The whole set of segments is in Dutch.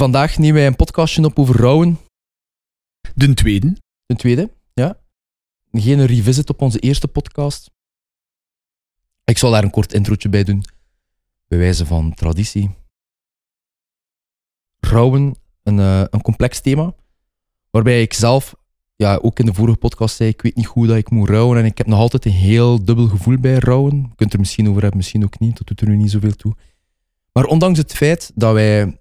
Vandaag nemen wij een podcastje op over rouwen. De tweede. De tweede, ja. Geen revisit op onze eerste podcast. Ik zal daar een kort introotje bij doen. Bij wijze van traditie. Rouwen, een, eh, een complex thema. Waarbij ik zelf, ja, ook in de vorige podcast zei, ik weet niet hoe dat ik moet rouwen. En ik heb nog altijd een heel dubbel gevoel bij rouwen. Je kunt er misschien over hebben, misschien ook niet. Dat doet er nu niet zoveel toe. Maar ondanks het feit dat wij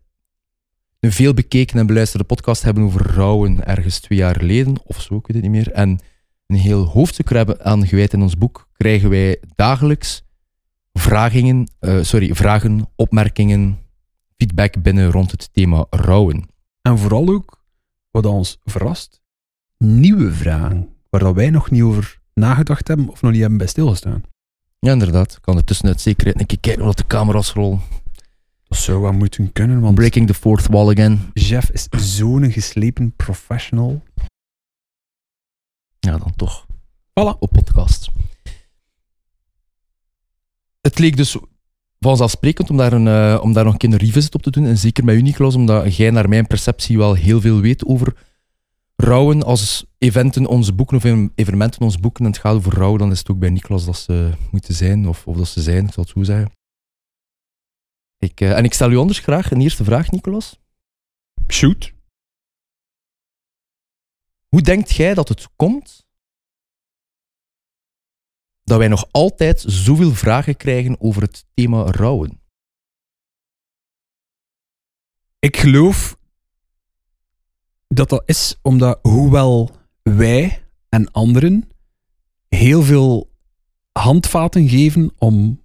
een veel bekeken en beluisterde podcast hebben over rouwen ergens twee jaar geleden, of zo, ik weet het niet meer, en een heel hoofdstuk hebben aan gewijd in ons boek, krijgen wij dagelijks vragingen, eh, sorry, vragen, opmerkingen, feedback binnen rond het thema rouwen. En vooral ook, wat ons verrast, nieuwe vragen. Waar dat wij nog niet over nagedacht hebben of nog niet hebben bij stilgestaan. Ja, inderdaad. Ik kan er tussenuit zeker een keer kijken wat de camera's rollen. Dat zou wel moeten kunnen, want Breaking the fourth wall again. Jeff is zo'n geslepen professional. Ja, dan toch. Voilà. Op podcast. Het leek dus vanzelfsprekend om daar, een, eh, om daar nog een keer een revisit op te doen. En zeker met u, Niklas, omdat jij naar mijn perceptie wel heel veel weet over rouwen. Als eventen onze boeken of evenementen onze boeken en het gaat over rouw, dan is het ook bij Niklas dat ze moeten zijn, of, of dat ze zijn, ik zal het zo zeggen. Ik, eh, en ik stel u anders graag een eerste vraag, Nicolas. Shoot. Hoe denkt jij dat het komt dat wij nog altijd zoveel vragen krijgen over het thema rouwen? Ik geloof dat dat is omdat, hoewel wij en anderen heel veel handvaten geven om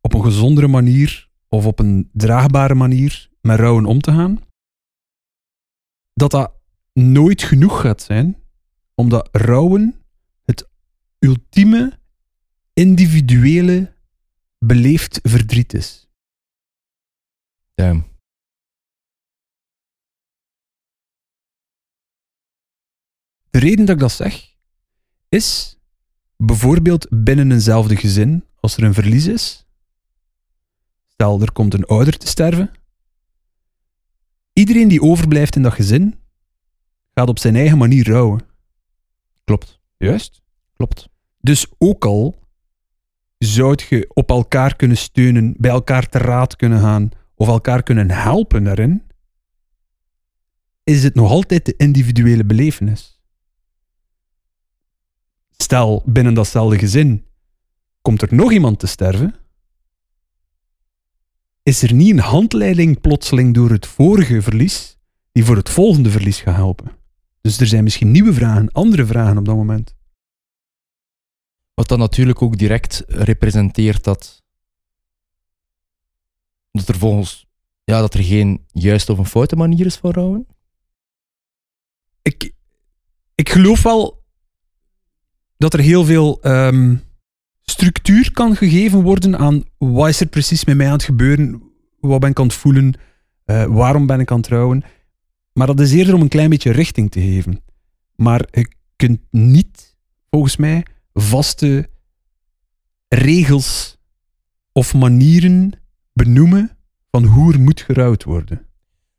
op een gezondere manier of op een draagbare manier met rouwen om te gaan, dat dat nooit genoeg gaat zijn, omdat rouwen het ultieme individuele beleefd verdriet is. Damn. De reden dat ik dat zeg, is bijvoorbeeld binnen eenzelfde gezin, als er een verlies is. Stel, er komt een ouder te sterven. Iedereen die overblijft in dat gezin, gaat op zijn eigen manier rouwen. Klopt. Juist? Klopt. Dus ook al zou je op elkaar kunnen steunen, bij elkaar te raad kunnen gaan of elkaar kunnen helpen daarin, is het nog altijd de individuele belevenis. Stel, binnen datzelfde gezin komt er nog iemand te sterven, is er niet een handleiding plotseling door het vorige verlies die voor het volgende verlies gaat helpen. Dus er zijn misschien nieuwe vragen, andere vragen op dat moment. Wat dan natuurlijk ook direct representeert dat, dat er volgens ja, dat er geen juiste of een foute manier is van rouwen. Ik, ik geloof wel dat er heel veel ehm, structuur kan gegeven worden aan wat is er precies met mij aan het gebeuren, wat ben ik aan het voelen, eh, waarom ben ik aan het trouwen. Maar dat is eerder om een klein beetje richting te geven. Maar je kunt niet, volgens mij, vaste regels of manieren benoemen van hoe er moet gerouwd worden.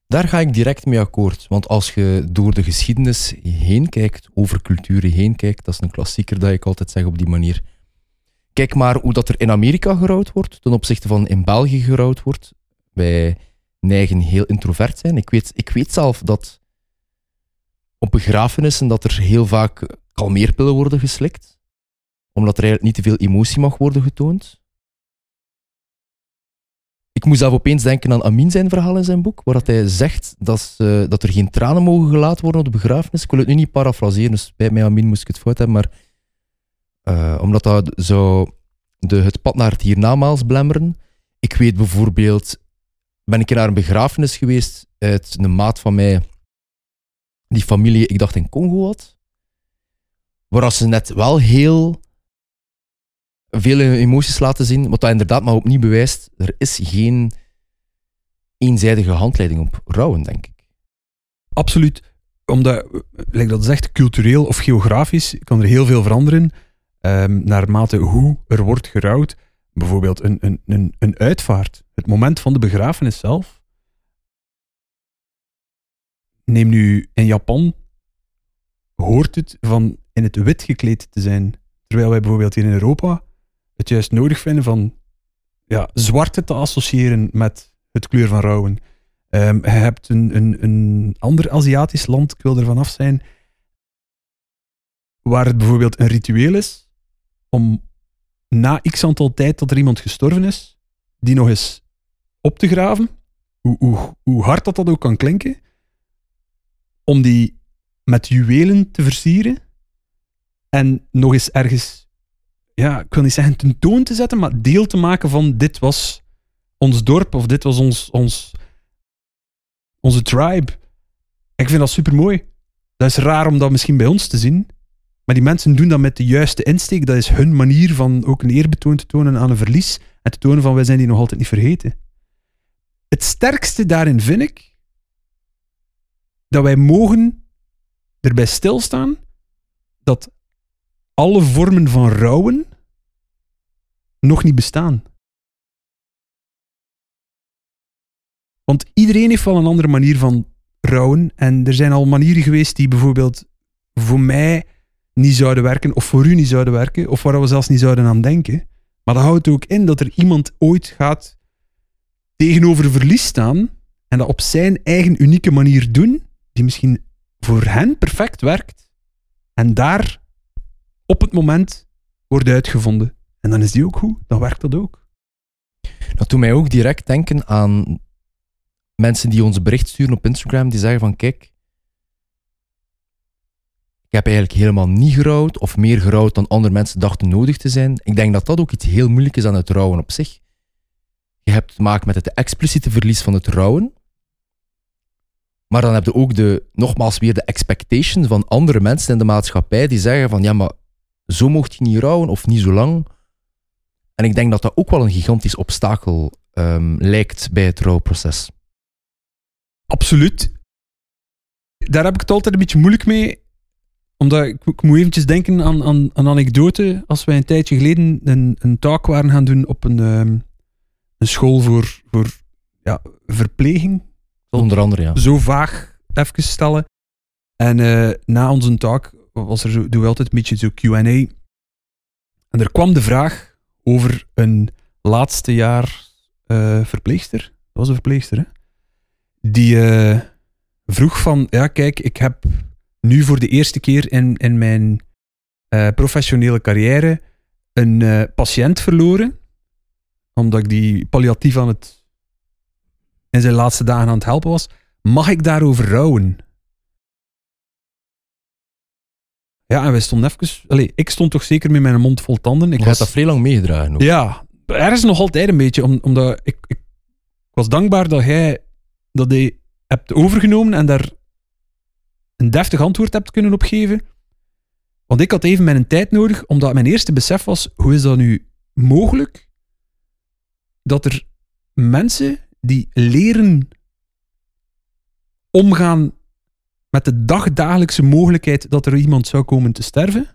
Daar ga ik direct mee akkoord. Want als je door de geschiedenis heen kijkt, over culturen heen kijkt, dat is een klassieker dat ik altijd zeg op die manier. Kijk maar hoe dat er in Amerika gerouwd wordt, ten opzichte van in België gerouwd wordt. Wij neigen heel introvert zijn. Ik weet, ik weet zelf dat op begrafenissen dat er heel vaak kalmeerpillen worden geslikt, omdat er eigenlijk niet te veel emotie mag worden getoond. Ik moest zelf opeens denken aan Amin zijn verhaal in zijn boek, waar dat hij zegt dat, ze- dat er geen tranen mogen gelaten worden op de begrafenis. Ik wil het nu niet parafraseren, dus bij mij Amin moest ik het fout hebben, maar eh, omdat dat zou de, het pad naar het hiernamaals blemmeren. Ik weet bijvoorbeeld, ben ik naar een begrafenis geweest uit een maat van mij, die familie, ik dacht in Congo had, waar ze net wel heel veel emoties laten zien, wat dat inderdaad maar opnieuw bewijst, er is geen eenzijdige handleiding op rouwen, denk ik. Absoluut. Omdat, eh, like dat zegt, cultureel of geografisch kan er heel veel veranderen. Ehm, naarmate hoe er wordt gerouwd. Bijvoorbeeld een, een, een, een uitvaart. Het moment van de begrafenis zelf neem nu in Japan, hoort het van in het wit gekleed te zijn. Terwijl wij bijvoorbeeld hier in Europa het juist nodig vinden van ja, zwarte te associëren met het kleur van rouwen. Ehm, je hebt een, een, een ander Aziatisch land, ik wil er vanaf zijn, waar het bijvoorbeeld een ritueel is om na x aantal tijd dat er iemand gestorven is, die nog eens op te graven, hoe, hoe, hard dat, dat ook kan klinken, om die met juwelen te versieren en nog eens ergens, ja, ik wil niet zeggen tentoon te zetten, maar deel te maken van dit was ons dorp of dit was ons, ons, onze tribe. Ik vind dat super mooi. Dat is raar om dat misschien bij ons te zien. Maar die mensen doen dat met de juiste insteek. Dat is hun manier van ook een eerbetoon te tonen aan een verlies. En te tonen van wij zijn die nog altijd niet vergeten. Het sterkste daarin vind ik dat wij mogen erbij stilstaan dat alle vormen van rouwen nog niet bestaan. Want iedereen heeft wel een andere manier van rouwen. En er zijn al manieren geweest die bijvoorbeeld voor mij niet zouden werken, of voor u niet zouden werken, of waar we zelfs niet zouden aan denken. Maar dat houdt ook in dat er iemand ooit gaat tegenover verlies staan en dat op zijn eigen unieke manier doen, die misschien voor hen perfect werkt. En daar op het moment wordt uitgevonden. En dan is die ook goed, dan werkt dat ook. Dat doet mij ook direct denken aan mensen die ons bericht sturen op Instagram, die zeggen van kijk, ik heb eigenlijk helemaal niet gerouwd of meer gerouwd dan andere mensen dachten nodig te zijn. Ik denk dat dat ook iets heel moeilijk is aan het rouwen op zich. Je hebt te maken met het expliciete verlies van het rouwen. Maar dan heb je ook de, nogmaals weer de expectation van andere mensen in de maatschappij die zeggen van ja, maar zo mocht je niet rouwen of niet zo lang. En ik denk dat dat ook wel een gigantisch obstakel um, lijkt bij het rouwproces. Absoluut. Daar heb ik het altijd een beetje moeilijk mee. Omdat ik, ik moet eventjes denken aan, aan een anekdote. Als wij een tijdje geleden een, een taak waren gaan doen op een, um, een school voor, voor ja, verpleging. Onder andere, ja. Zo vaag even stellen. En uh, na onze taak was er zo, doen we altijd een beetje zo Q&A. En er kwam de vraag over een laatste jaar uh, verpleegster. Dat was een verpleegster, hè? die uh, vroeg van, ja kijk, ik heb nu voor de eerste keer in, in mijn uh, professionele carrière een uh, patiënt verloren, omdat ik die palliatief aan het, in zijn laatste dagen aan het helpen was. Mag ik daarover rouwen? Ja, en wij stonden even... Allez, ik stond toch zeker met mijn mond vol tanden. Ik Je was dat vrij lang meegedragen ook. Ja, er is nog altijd een beetje, om, omdat ik, ik, ik was dankbaar dat jij dat je hebt overgenomen en daar een deftig antwoord hebt kunnen opgeven. Want ik had even mijn tijd nodig, omdat mijn eerste besef was, hoe is dat nu mogelijk dat er mensen die leren omgaan met de dagdagelijkse mogelijkheid dat er iemand zou komen te sterven,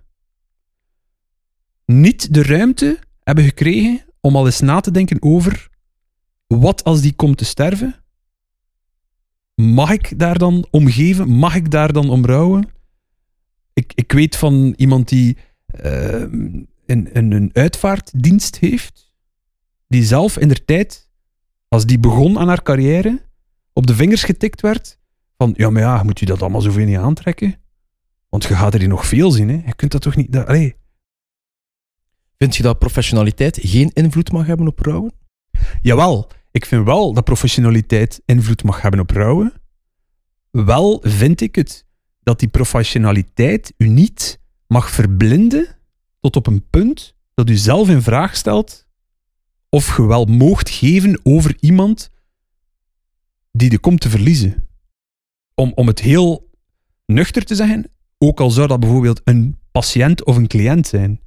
niet de ruimte hebben gekregen om al eens na te denken over wat als die komt te sterven Mag ik daar dan om geven? Mag ik daar dan om rouwen? Ik, ik weet van iemand die uh, een, een, een uitvaartdienst heeft, die zelf in der tijd, als die begon aan haar carrière, op de vingers getikt werd van, ja, maar ja, moet je dat allemaal zoveel niet aantrekken? Want je gaat er hier nog veel zien, hè? Je kunt dat toch niet... Dat, allee. Vind je dat professionaliteit geen invloed mag hebben op rouwen? Jawel, ik vind wel dat professionaliteit invloed mag hebben op rouwen. Wel vind ik het dat die professionaliteit u niet mag verblinden tot op een punt dat u zelf in vraag stelt of je wel moogt geven over iemand die de komt te verliezen. Om, om het heel nuchter te zeggen, ook al zou dat bijvoorbeeld een patiënt of een cliënt zijn.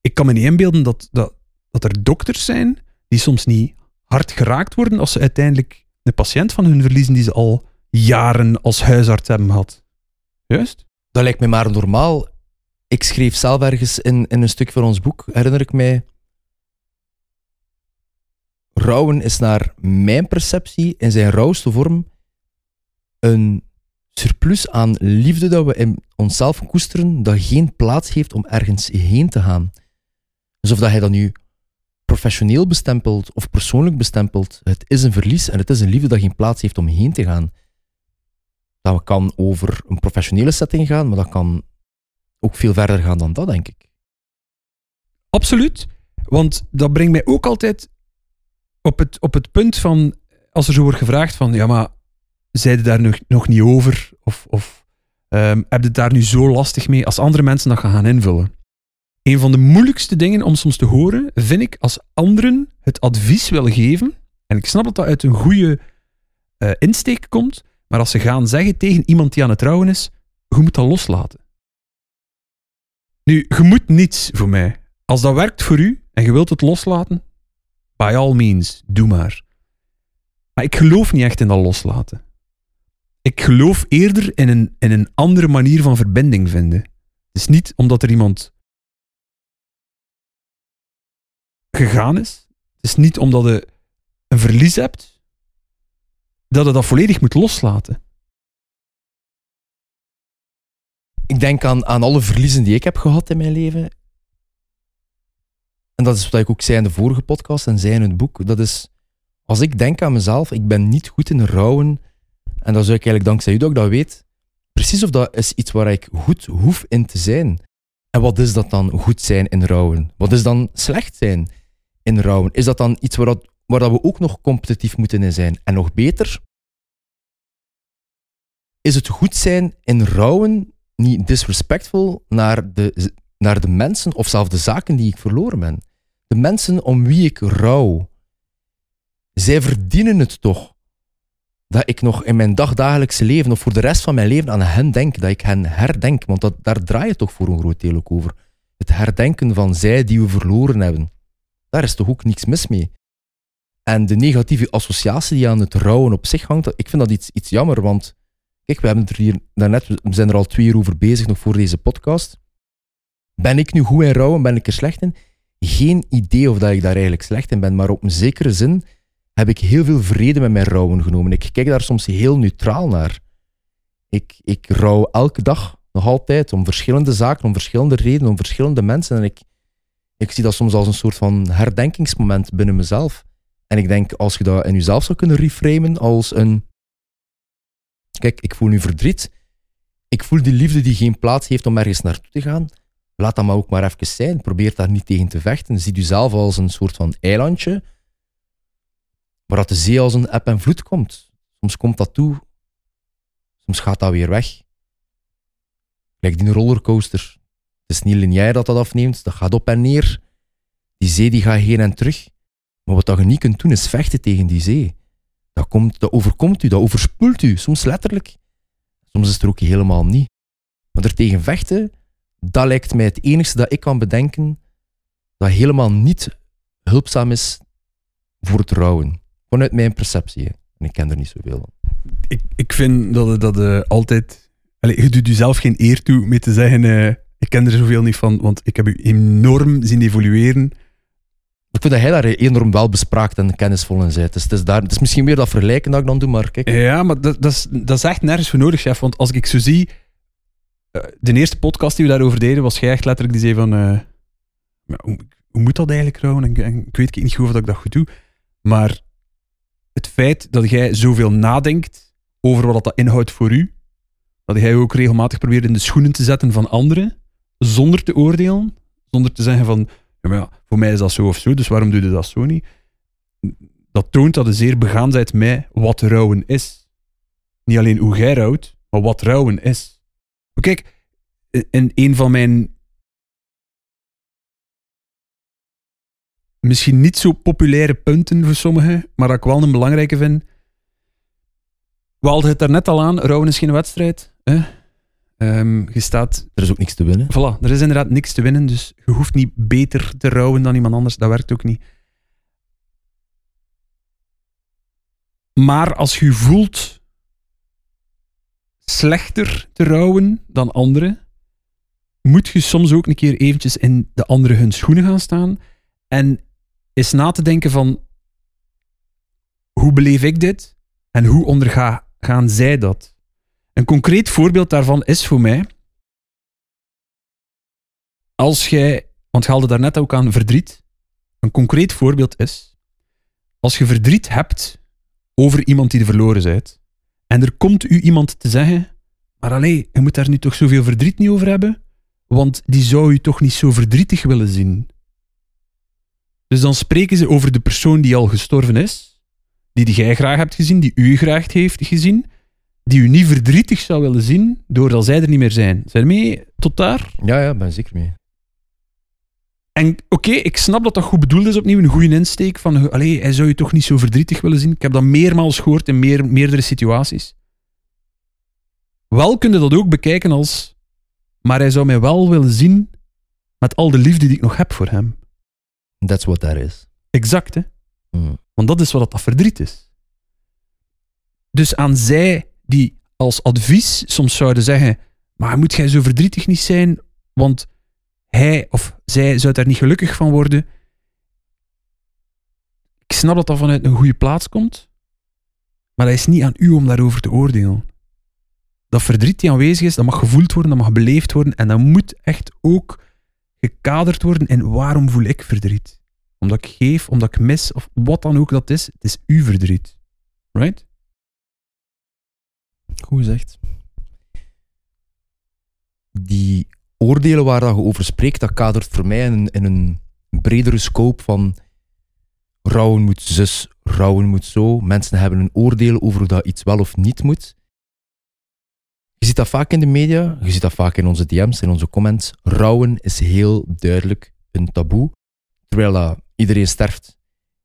Ik kan me niet inbeelden dat, dat, dat er dokters zijn die soms niet hard geraakt worden als ze uiteindelijk de patiënt van hun verliezen die ze al jaren als huisarts hebben gehad. Juist? Dat lijkt me maar normaal. Ik schreef zelf ergens in, een stuk van ons boek, herinner ik mij, rouwen is naar mijn perceptie in zijn rauwste vorm een surplus aan liefde dat we in onszelf koesteren, dat geen plaats heeft om ergens heen te gaan. Dus of dat hij dat nu professioneel bestempelt of persoonlijk bestempelt, het is een verlies en het is een liefde dat geen plaats heeft om heen te gaan. Dat kan over een professionele setting gaan, maar dat kan ook veel verder gaan dan dat, denk ik. Absoluut. Want dat brengt mij ook altijd op het, op het punt van, als er zo wordt gevraagd van, ja maar, zeiden daar nog, nog niet over? Of, of um, heb je het daar nu zo lastig mee als andere mensen dat gaan invullen? Een van de moeilijkste dingen om soms te horen, vind ik, als anderen het advies willen geven, en ik snap dat dat uit een goede uh, insteek komt, maar als ze gaan zeggen tegen iemand die aan het trouwen is, je moet dat loslaten. Nu, je moet niets voor mij. Als dat werkt voor u en je wilt het loslaten, by all means, doe maar. Maar ik geloof niet echt in dat loslaten. Ik geloof eerder in een, in een andere manier van verbinding vinden. Het is niet omdat er iemand gegaan is. Het is niet omdat je een verlies hebt, dat je dat volledig moet loslaten. Ik denk aan, aan alle verliezen die ik heb gehad in mijn leven. En dat is wat ik ook zei in de vorige podcast en zei in het boek. Dat is, als ik denk aan mezelf, ik ben niet goed in rouwen. En dat zou ik eigenlijk dankzij u dat ik dat weet. Precies of dat is iets waar ik goed hoef in te zijn. En wat is dat dan goed zijn in rouwen? Wat is dan slecht zijn in rouwen? Is dat dan iets waar, dat, waar dat we ook nog competitief moeten in zijn? En nog beter, is het goed zijn in rouwen niet disrespectful naar de, naar de mensen of zelfs de zaken die ik verloren ben? De mensen om wie ik rouw, zij verdienen het toch dat ik nog in mijn dagdagelijkse leven of voor de rest van mijn leven aan hen denk, dat ik hen herdenk. Want dat, daar draai je toch voor een groot deel ook over. Het herdenken van zij die we verloren hebben. Daar is toch ook niks mis mee. En de negatieve associatie die aan het rouwen op zich hangt, ik vind dat iets, iets jammer, want kijk, we hebben het er hier daarnet, we zijn er al twee uur over bezig nog voor deze podcast. Ben ik nu goed in rouwen, ben ik er slecht in? Geen idee of dat ik daar eigenlijk slecht in ben, maar op een zekere zin heb ik heel veel vrede met mijn rouwen genomen. Ik kijk daar soms heel neutraal naar. Ik, ik rouw elke dag nog altijd om verschillende zaken, om verschillende redenen, om verschillende mensen. En ik, ik zie dat soms als een soort van herdenkingsmoment binnen mezelf. En ik denk, als je dat in jezelf zou kunnen reframen als een... Kijk, ik voel nu verdriet. Ik voel die liefde die geen plaats heeft om ergens naartoe te gaan. Laat dat maar ook maar even zijn. Probeer daar niet tegen te vechten. Zie jezelf als een soort van eilandje maar dat de zee als een eb en vloed komt. Soms komt dat toe, soms gaat dat weer weg. Lijkt die rollercoaster. Het is niet lineair dat dat afneemt, dat gaat op en neer. Die zee die gaat heen en terug. Maar wat dat je niet kunt doen, is vechten tegen die zee. Dat, komt, dat overkomt u, dat overspoelt u, soms letterlijk. Soms is het er ook helemaal niet. Maar er tegen vechten, dat lijkt mij het enigste dat ik kan bedenken dat helemaal niet hulpzaam is voor het rouwen. Vanuit mijn perceptie. En ik ken er niet zoveel van. Ik, ik vind dat dat uh, altijd... Je doet jezelf geen eer toe mee te zeggen... Uh, ik ken er zoveel niet van, want ik heb u enorm zien evolueren. Ik vind dat hij daar enorm wel bespraakt en kennisvol in bent. Dus het is, daar, het is misschien meer dat vergelijken dat ik dan doe, maar kijk. Ja, maar dat, dat, is, dat is echt nergens voor nodig, chef. Want als ik zo zie... Uh, de eerste podcast die we daarover deden, was jij echt letterlijk die zei van... hoe, hoe, moet dat eigenlijk trouwen? En, en, ik weet niet goed of ik dat goed doe. Maar het feit dat jij zoveel nadenkt over wat dat inhoudt voor u, dat jij ook regelmatig probeert in de schoenen te zetten van anderen, zonder te oordelen, zonder te zeggen van, ja, voor mij is dat zo of zo, dus waarom doe je dat zo niet? Dat toont dat je zeer begaan bent met wat rouwen is. Niet alleen hoe jij rouwt, maar wat rouwen is. Kijk, in een van mijn misschien niet zo populaire punten voor sommigen, maar dat ik wel een belangrijke vind. We hadden het er net al aan, rouwen is geen wedstrijd. Hè? Um, je staat... Er is ook niks te winnen. Voilà, er is inderdaad niks te winnen, dus je hoeft niet beter te rouwen dan iemand anders. Dat werkt ook niet. Maar als je voelt slechter te rouwen dan anderen, moet je soms ook een keer eventjes in de andere hun schoenen gaan staan en is na te denken van hoe beleef ik dit en hoe ondergaan zij dat? Een concreet voorbeeld daarvan is voor mij, als jij, want je haalde daarnet ook aan verdriet, een concreet voorbeeld is, als je verdriet hebt over iemand die er verloren bent, en er komt u iemand te zeggen, maar alleen, je moet daar nu toch zoveel verdriet niet over hebben, want die zou u toch niet zo verdrietig willen zien. Dus dan spreken ze over de persoon die al gestorven is, die, die jij graag hebt gezien, die u graag heeft gezien, die u niet verdrietig zou willen zien doordat zij er niet meer zijn. Zijn mee tot daar? Ja, ja, ben zeker mee. En oké, ik snap dat dat goed bedoeld is, opnieuw een goede insteek van, allee, hij zou je toch niet zo verdrietig willen zien. Ik heb dat meermaals gehoord in meer, meerdere situaties. Wel kun je dat ook bekijken als, maar hij zou mij wel willen zien met al de liefde die ik nog heb voor hem. That's what that is. Exact, hè? Mm. Want dat is wat dat verdriet is. Dus aan zij die als advies soms zouden zeggen, maar moet jij zo verdrietig niet zijn, want hij of zij zou daar niet gelukkig van worden. Ik snap dat dat vanuit een goede plaats komt, maar dat is niet aan u om daarover te oordelen. Dat verdriet die aanwezig is, dat mag gevoeld worden, dat mag beleefd worden en dat moet echt ook gekaderd worden in waarom voel ik verdriet. Omdat ik geef, omdat ik mis, of wat dan ook dat is, het is uw verdriet. Right? Goed gezegd. Die oordelen waar dat je over spreekt, dat kadert voor mij in, een- in een bredere scope van rouwen moet zus, rouwen moet zo. Mensen hebben een oordeel over hoe dat iets wel of niet moet. Je ziet dat vaak in de media, je ziet dat vaak in onze DM's, in onze comments. Rouwen is heel duidelijk een taboe, terwijl iedereen sterft.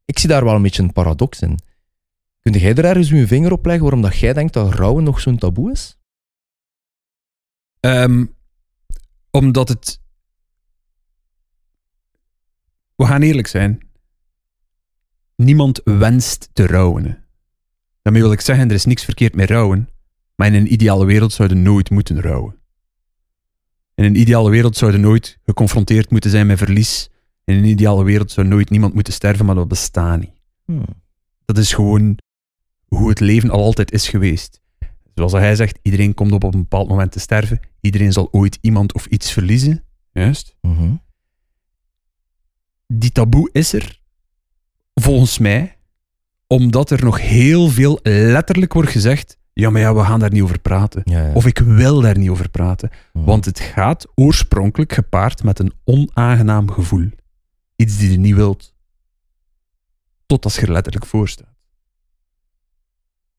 Ik zie daar wel een beetje een paradox in. Kun jij er ergens je vinger op leggen waarom dat jij denkt dat rouwen nog zo'n taboe is? Ehm, omdat het. We gaan eerlijk zijn. Niemand wenst te rouwen. Daarmee wil ik zeggen, er is niks verkeerd met rouwen. Maar in een ideale wereld zouden nooit moeten rouwen. In een ideale wereld zouden nooit geconfronteerd moeten zijn met verlies. In een ideale wereld zou nooit niemand moeten sterven, maar dat bestaat niet. Hmm. Dat is gewoon hoe het leven al altijd is geweest. Zoals hij zegt, iedereen komt op een bepaald moment te sterven. Iedereen zal ooit iemand of iets verliezen. Juist. Mhm. Die taboe is er, volgens mij, omdat er nog heel veel letterlijk wordt gezegd. Ja, maar ja, we gaan daar niet over praten. Ja, ja. Of ik wil daar niet over praten. Mhm. Want het gaat oorspronkelijk gepaard met een onaangenaam gevoel. Iets die je niet wilt. Tot als je er letterlijk voor staat.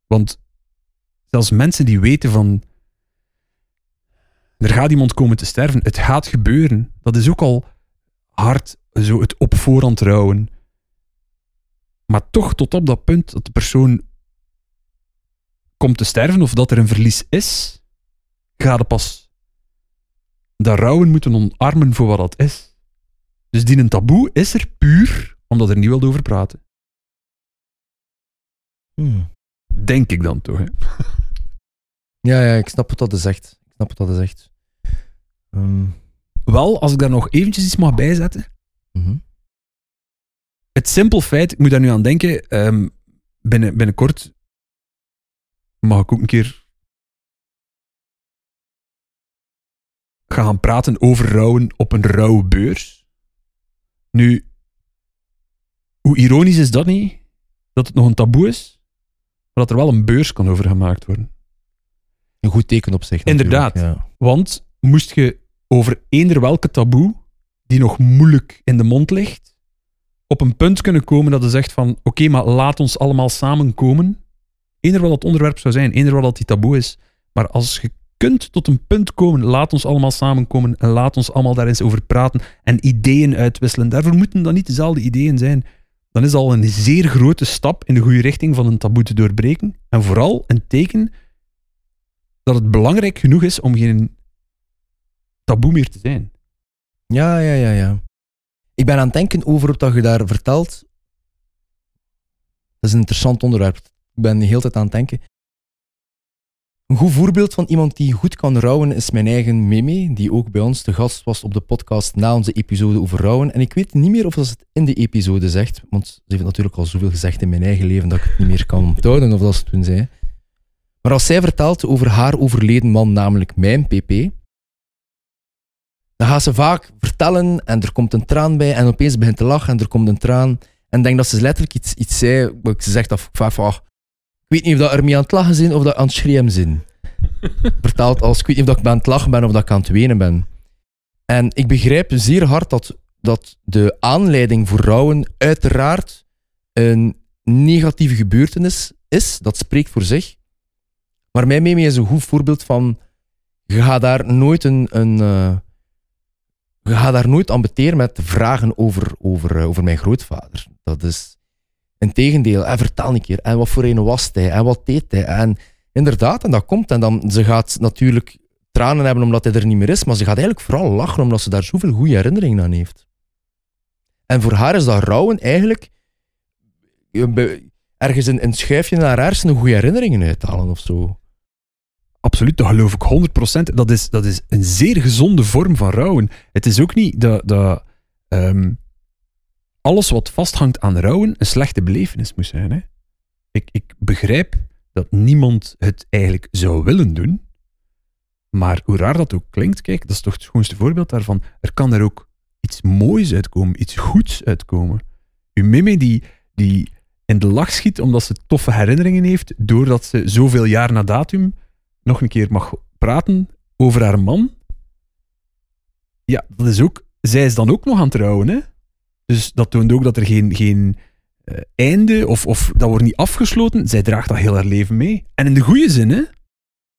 Want zelfs mensen die weten van. Er gaat iemand komen te sterven. Het gaat gebeuren. Dat is ook al hard, zo het op voorhand rouwen. Maar toch tot op dat punt dat de persoon komt te sterven of dat er een verlies is, gaat het pas dat rouwen moeten omarmen voor wat dat is. Dus die een taboe is er puur omdat er niet wilde over praten. Hmm. Denk ik dan toch. Hè? Ja, ja, ik snap wat dat is echt. Ik snap wat dat is echt. Wel, als ik daar nog eventjes iets mag bijzetten. mhm. Het simpel feit, ik moet daar nu aan denken, ehm, binnen, binnenkort mag ik ook een keer gaan praten over rouwen op een rouwbeurs. Nu, hoe ironisch is dat niet? Dat het nog een taboe is, dat er wel een beurs kan over gemaakt worden. Een goed teken op zich. Inderdaad. Ja. Want moest je over eender welke taboe, die nog moeilijk in de mond ligt, op een punt kunnen komen dat je zegt van, oké, maar laat ons allemaal samenkomen. Eender wat dat onderwerp zou zijn, eender wat dat die taboe is. Maar als je kunt tot een punt komen, laat ons allemaal samenkomen en laat ons allemaal daar eens over praten en ideeën uitwisselen. Daarvoor moeten dan niet dezelfde ideeën zijn. Dan is al een zeer grote stap in de goede richting van een taboe te doorbreken. En vooral een teken dat het belangrijk genoeg is om geen taboe meer te zijn. ja, ja, ja, ja. Ik ben aan het denken over wat je daar vertelt. Dat is een interessant onderwerp. Ik ben de hele tijd aan het denken. Een goed voorbeeld van iemand die goed kan rouwen is mijn eigen Meme, die ook bij ons te gast was op de podcast na onze episode over rouwen. En ik weet niet meer of ze het in de episode zegt, want ze heeft natuurlijk al zoveel gezegd in mijn eigen leven dat ik het niet meer kan onthouden of dat ze toen zei. Maar als zij vertelt over haar overleden man, namelijk mijn pp, dan gaat ze vaak vertellen en er komt een traan bij en opeens begint te lachen en er komt een traan. En denk dat ze letterlijk iets, iets zei, wat ze zegt dat vaak van, ik weet niet of dat er mee aan het lachen zijn of dat aan het schreeuwen zijn. Vertaald als, ik weet niet of dat ik aan het lachen ben of dat ik aan het wenen ben. En ik begrijp zeer hard dat, dat de aanleiding voor rouwen uiteraard een negatieve gebeurtenis is. Dat spreekt voor zich. Maar mijn meme is een goed voorbeeld van, je gaat daar nooit een, een uh, je gaat daar nooit met vragen over, over, uh, over mijn grootvader. Dat is Integendeel, en vertel een keer, en wat voor een was hij, en wat deed hij. En inderdaad, en dat komt, en dan, ze gaat natuurlijk tranen hebben omdat hij er niet meer is, maar ze gaat eigenlijk vooral lachen omdat ze daar zoveel goede herinneringen aan heeft. En voor haar is dat rouwen eigenlijk ergens een, een schuifje naar haar hersenen goede herinneringen uithalen of zo. Absoluut, dat geloof ik 100%. Dat is, dat is een zeer gezonde vorm van rouwen. Het is ook niet dat, dat um, alles wat vasthangt aan rouwen een slechte belevenis moet zijn. Hè? Ik, ik begrijp dat niemand het eigenlijk zou willen doen. Maar hoe raar dat ook klinkt, kijk, dat is toch het schoonste voorbeeld daarvan. Er kan er ook iets moois uitkomen, iets goeds uitkomen. Uw meme die, die in de lach schiet omdat ze toffe herinneringen heeft, doordat ze zoveel jaar na datum nog een keer mag praten over haar man. Ja, dat is ook, zij is dan ook nog aan het trouwen, hè? Dus dat toont ook dat er geen, geen uh, einde of, of dat wordt niet afgesloten. Zij draagt dat heel haar leven mee. En in de goede zin, hè?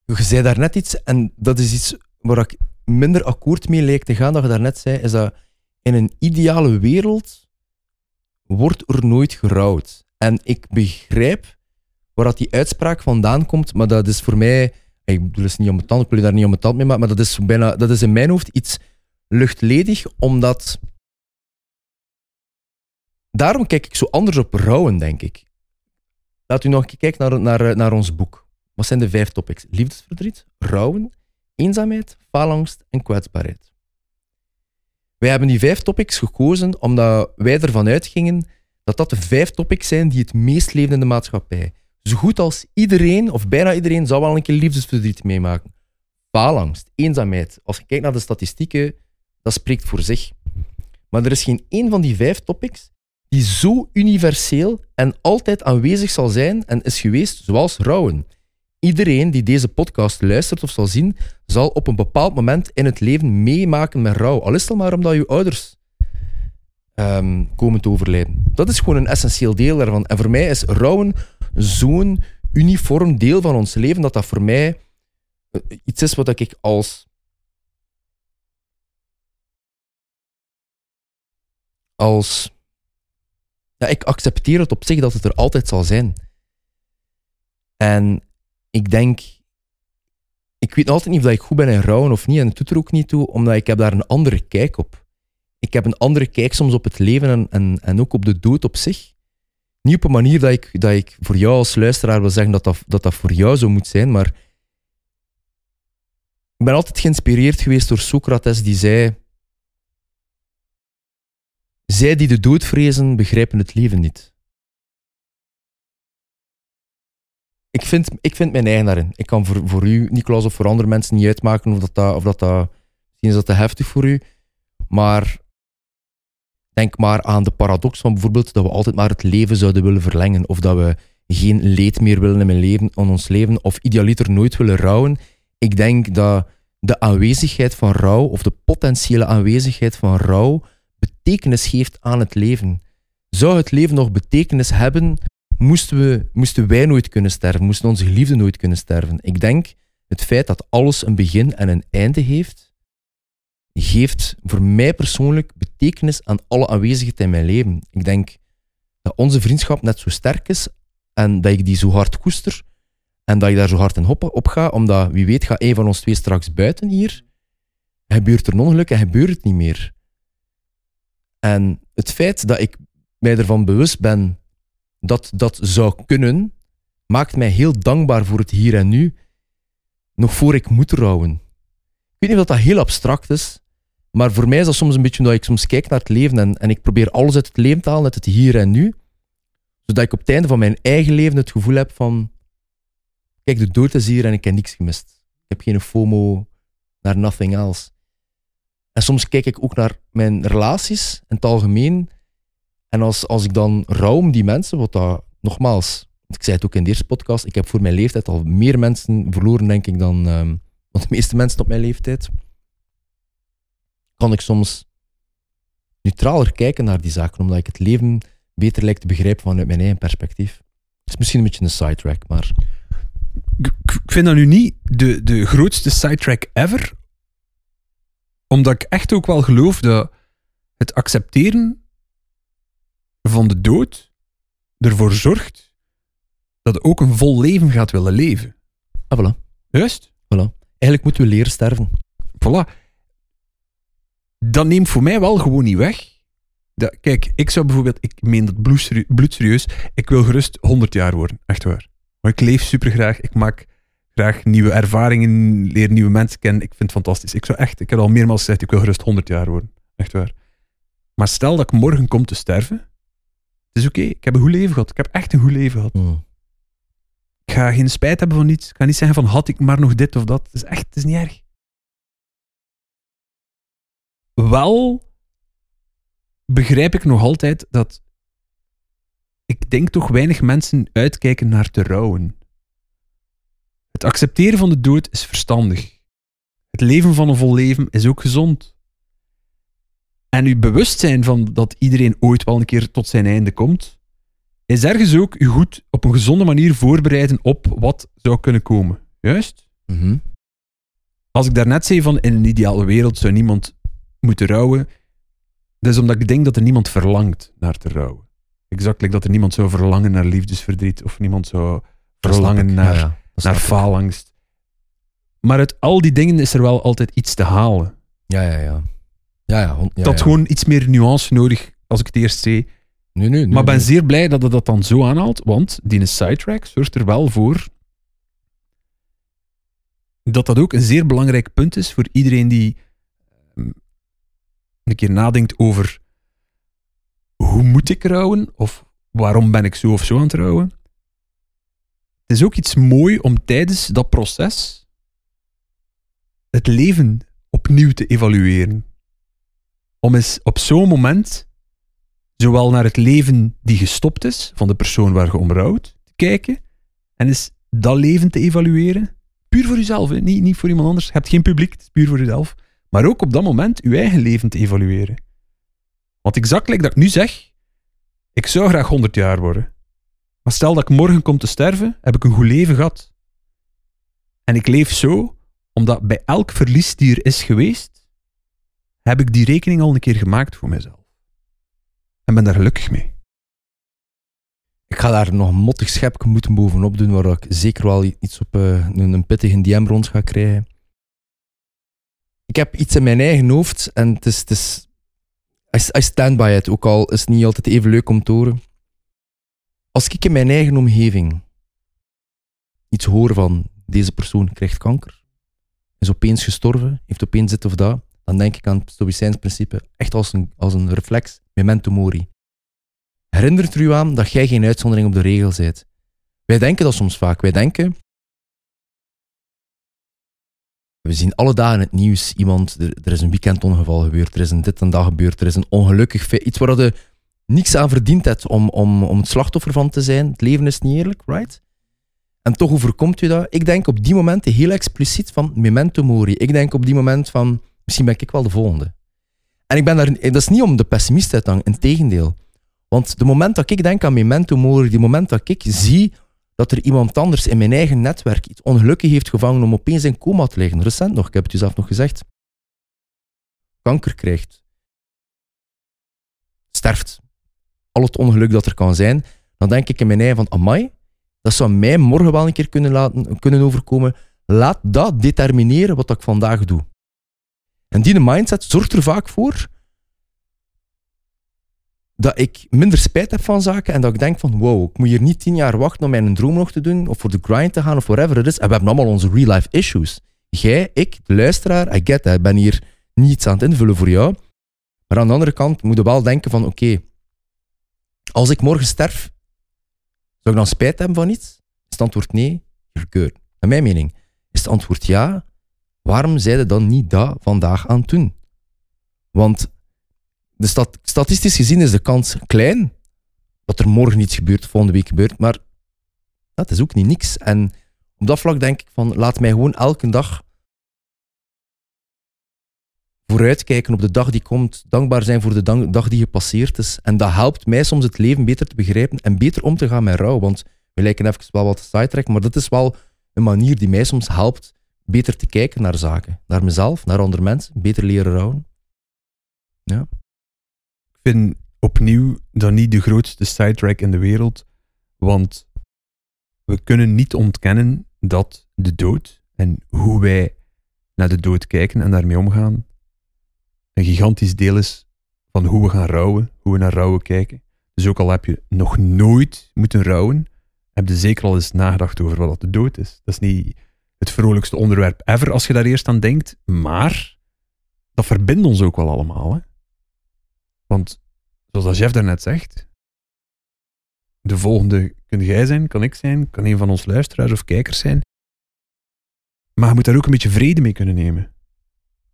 Je zei daar net iets, en dat is iets waar ik minder akkoord mee leek te gaan, dat je daarnet zei, is dat in een ideale wereld wordt er nooit gerouwd. En ik begrijp waar dat die uitspraak vandaan komt, maar dat is voor mij, ik bedoel, het niet om het tand, ik wil daar niet om het tand mee maken, maar dat is, bijna, dat is in mijn hoofd iets luchtledig, omdat daarom kijk ik zo anders op rouwen, denk ik. Laat u nog een keer kijken naar, naar, naar ons boek. Wat zijn de vijf topics? Liefdesverdriet, rouwen, eenzaamheid, faalangst en kwetsbaarheid. Wij hebben die vijf topics gekozen omdat wij ervan uitgingen dat dat de vijf topics zijn die het meest leven in de maatschappij. Zo goed als iedereen, of bijna iedereen, zou wel een keer liefdesverdriet meemaken. Faalangst, eenzaamheid. Als je kijkt naar de statistieken, dat spreekt voor zich. Maar er is geen één van die vijf topics die zo universeel en altijd aanwezig zal zijn en is geweest, zoals rouwen. Iedereen die deze podcast luistert of zal zien, zal op een bepaald moment in het leven meemaken met rouw. Al is het maar omdat je ouders um, komen te overlijden. Dat is gewoon een essentieel deel daarvan. En voor mij is rouwen zo'n uniform deel van ons leven dat dat voor mij eh, iets is wat ik als als ja, ik accepteer het op zich dat het er altijd zal zijn. En ik denk, ik weet altijd niet of ik goed ben in rouwen of niet, en het doet er ook niet toe, omdat ik heb daar een andere kijk op. Ik heb een andere kijk soms op het leven en, en, en ook op de dood op zich. Niet op een manier dat ik, dat ik voor jou als luisteraar wil zeggen dat dat, dat dat voor jou zo moet zijn, maar ik ben altijd geïnspireerd geweest door Socrates die zei zij die de dood vrezen, begrijpen het leven niet. Ik vind, ik vind mijn eigen daarin. Ik kan voor, voor u, Nicolas, of voor andere mensen niet uitmaken of dat, dat, of dat, dat is dat te heftig voor u. Maar denk maar aan de paradox van bijvoorbeeld dat we altijd maar het leven zouden willen verlengen. Of dat we geen leed meer willen in, mijn leven, in ons leven. Of idealiter nooit willen rouwen. Ik denk dat de aanwezigheid van rouw, of de potentiële aanwezigheid van rouw, betekenis geeft aan het leven. Zou het leven nog betekenis hebben, moesten, we, moesten wij nooit kunnen sterven, moesten onze geliefden nooit kunnen sterven. Ik denk het feit dat alles een begin en een einde heeft, geeft voor mij persoonlijk betekenis aan alle aanwezigheid in mijn leven. Ik denk dat onze vriendschap net zo sterk is en dat ik die zo hard koester en dat ik daar zo hard in op ga, omdat wie weet gaat een van ons twee straks buiten hier, gebeurt er een ongeluk en gebeurt het niet meer. En het feit dat ik mij ervan bewust ben dat dat zou kunnen, maakt mij heel dankbaar voor het hier en nu. nog voor ik moet rouwen. Ik weet niet of dat heel abstract is, maar voor mij is dat soms een beetje omdat ik soms kijk naar het leven en, en ik probeer alles uit het leven te halen, uit het hier en nu, zodat ik op het einde van mijn eigen leven het gevoel heb van kijk, de dood is hier en ik heb niks gemist. Ik heb geen FOMO naar nothing else. En soms kijk ik ook naar mijn relaties in het algemeen. En als, als ik dan rouw die mensen, wat dat nogmaals, ik zei het ook in de eerste podcast, ik heb voor mijn leeftijd al meer mensen verloren, denk ik, dan, ehm, dan de meeste mensen op mijn leeftijd. Kan ik soms neutraler kijken naar die zaken, omdat ik het leven beter lijkt te begrijpen vanuit mijn eigen perspectief. Het is misschien een beetje een sidetrack, maar ik ik vind dat nu niet de, de grootste sidetrack ever. Omdat ik echt ook wel geloof dat het accepteren van de dood ervoor zorgt dat je ook een vol leven gaat willen leven. ah, voilà. Juist? Eigenlijk moeten we leren sterven. Voilà. Dat neemt voor mij wel gewoon niet weg. Dat, kijk, ik zou bijvoorbeeld, ik meen dat bloedserie- bloedserieus, ik wil gerust 100 jaar worden. Echt waar. Maar ik leef super graag. Ik maak graag nieuwe ervaringen, leer nieuwe mensen kennen. Ik vind het fantastisch. Ik zou echt, ik heb al meermaals gezegd, ik wil gerust 100 jaar worden. Echt waar. Maar stel dat ik morgen kom te sterven. Het is oké. Ik heb een goed leven gehad. Ik heb echt een goed leven gehad. Hmm. Ik ga geen spijt hebben van niets. Ik ga niet zeggen van had ik maar nog dit of dat. Het is echt, het is niet erg. Wel begrijp ik nog altijd dat ik denk toch weinig mensen uitkijken naar te rouwen. Het accepteren van de dood is verstandig. Het leven van een vol leven is ook gezond. En uw bewustzijn van dat iedereen ooit wel een keer tot zijn einde komt, is ergens ook u goed op een gezonde manier voorbereiden op wat zou kunnen komen. Juist? Mhm. Als ik daarnet zei van in een ideale wereld zou niemand moeten rouwen, dat is omdat ik denk dat er niemand verlangt naar te rouwen. Exact, like dat er niemand zou verlangen naar liefdesverdriet of niemand zou verlangen naar, Ja, ja. Naar faalangst. Maar uit al die dingen is er wel altijd iets te halen. Ja, ja, ja. Ja, ja. hon- ja, dat ja. gewoon iets meer nuance nodig, als ik het eerst. Nee, nee, nee, maar ben zeer blij dat het dat dan zo aanhaalt, want die sidetrack zorgt er wel voor dat dat ook een zeer belangrijk punt is voor iedereen die ehm, een keer nadenkt over hoe moet ik rouwen of waarom ben ik zo of zo aan het rouwen. Het is ook iets mooi om tijdens dat proces het leven opnieuw te evalueren. Om eens op zo'n moment zowel naar het leven die gestopt is van de persoon waar je om rouwt te kijken en eens dat leven te evalueren. Puur voor jezelf? Niet, niet voor iemand anders. Je hebt geen publiek, het is puur voor jezelf. Maar ook op dat moment je eigen leven te evalueren. Want exact like dat ik nu zeg, ik zou graag 100 jaar worden. Maar stel dat ik morgen kom te sterven, heb ik een goed leven gehad. En ik leef zo, omdat bij elk verlies die er is geweest, heb ik die rekening al een keer gemaakt voor mezelf. En ben daar gelukkig mee. Ik ga daar nog een mottig schepje moeten bovenop doen, waar ik zeker wel iets op eh, een, pittige DM rond ga krijgen. Ik heb iets in mijn eigen hoofd en het is... Het is I stand by it, ook al is het niet altijd even leuk om te horen. Als ik in mijn eigen omgeving iets hoor van deze persoon krijgt kanker, is opeens gestorven, heeft opeens dit of dat, dan denk ik aan het Stoïcijns principe echt als een, als een reflex, memento mori. Herinnert er u aan dat jij geen uitzondering op de regel bent. Wij denken dat soms vaak. Wij denken. We zien alle dagen het nieuws iemand. Er, er is een weekendongeval gebeurd. Er is een dit en dat gebeurd. Er is een ongelukkig. Iets waar je niks aan verdiend hebt om, om, om het slachtoffer van te zijn. Het leven is niet eerlijk, right? En toch overkomt u dat. Ik denk op die momenten heel expliciet van memento mori. Ik denk op die moment van misschien ben ik wel de volgende. En ik ben daar, dat is niet om de pessimist uit te hangen, integendeel. Want de moment dat ik denk aan memento mori, die moment dat ik zie dat er iemand anders in mijn eigen netwerk iets ongelukkig heeft gevangen om opeens in coma te liggen, recent nog, ik heb het u zelf nog gezegd, kanker krijgt, sterft, al het ongeluk dat er kan zijn, dan denk ik in mijn eigen van, amai, dat zou mij morgen wel een keer kunnen, laten, kunnen overkomen. Laat dat determineren wat ik vandaag doe. En die mindset zorgt er vaak voor dat ik minder spijt heb van zaken en dat ik denk van wow, ik moet hier niet tien jaar wachten om mijn droom nog te doen of voor de grind te gaan of whatever het is. En we hebben allemaal onze real life issues. Jij, ik, de luisteraar, I get that. Ik ben hier niets aan het invullen voor jou. Maar aan de andere kant moet je wel denken van oké, als ik morgen sterf, zou ik dan spijt hebben van iets? Is het antwoord nee? Good. Naar mijn mening is het antwoord ja. Waarom zei je dan niet dat vandaag aan het doen? Want de stat statistisch gezien is de kans klein dat er morgen iets gebeurt, volgende week gebeurt, maar dat is ook niet niks. En op dat vlak denk ik van, laat mij gewoon elke dag vooruitkijken op de dag die komt, dankbaar zijn voor de dag die gepasseerd is. En dat helpt mij soms het leven beter te begrijpen en beter om te gaan met rouw. Want we lijken even wel wat te sidetracken, maar dat is wel een manier die mij soms helpt beter te kijken naar zaken. Naar mezelf, naar andere mensen, beter leren rouwen. Ja. Ik vind opnieuw dat niet de grootste sidetrack in de wereld, want we kunnen niet ontkennen dat de dood en hoe wij naar de dood kijken en daarmee omgaan, een gigantisch deel is van hoe we gaan rouwen, hoe we naar rouwen kijken. Dus ook al heb je nog nooit moeten rouwen, heb je zeker al eens nagedacht over wat de dood is. Dat is niet het vrolijkste onderwerp ever als je daar eerst aan denkt, maar dat verbindt ons ook wel allemaal. Hè? Want zoals Jeff daarnet zegt, de volgende kun jij zijn, kan ik zijn, kan een van ons luisteraars of kijkers zijn. Maar je moet daar ook een beetje vrede mee kunnen nemen.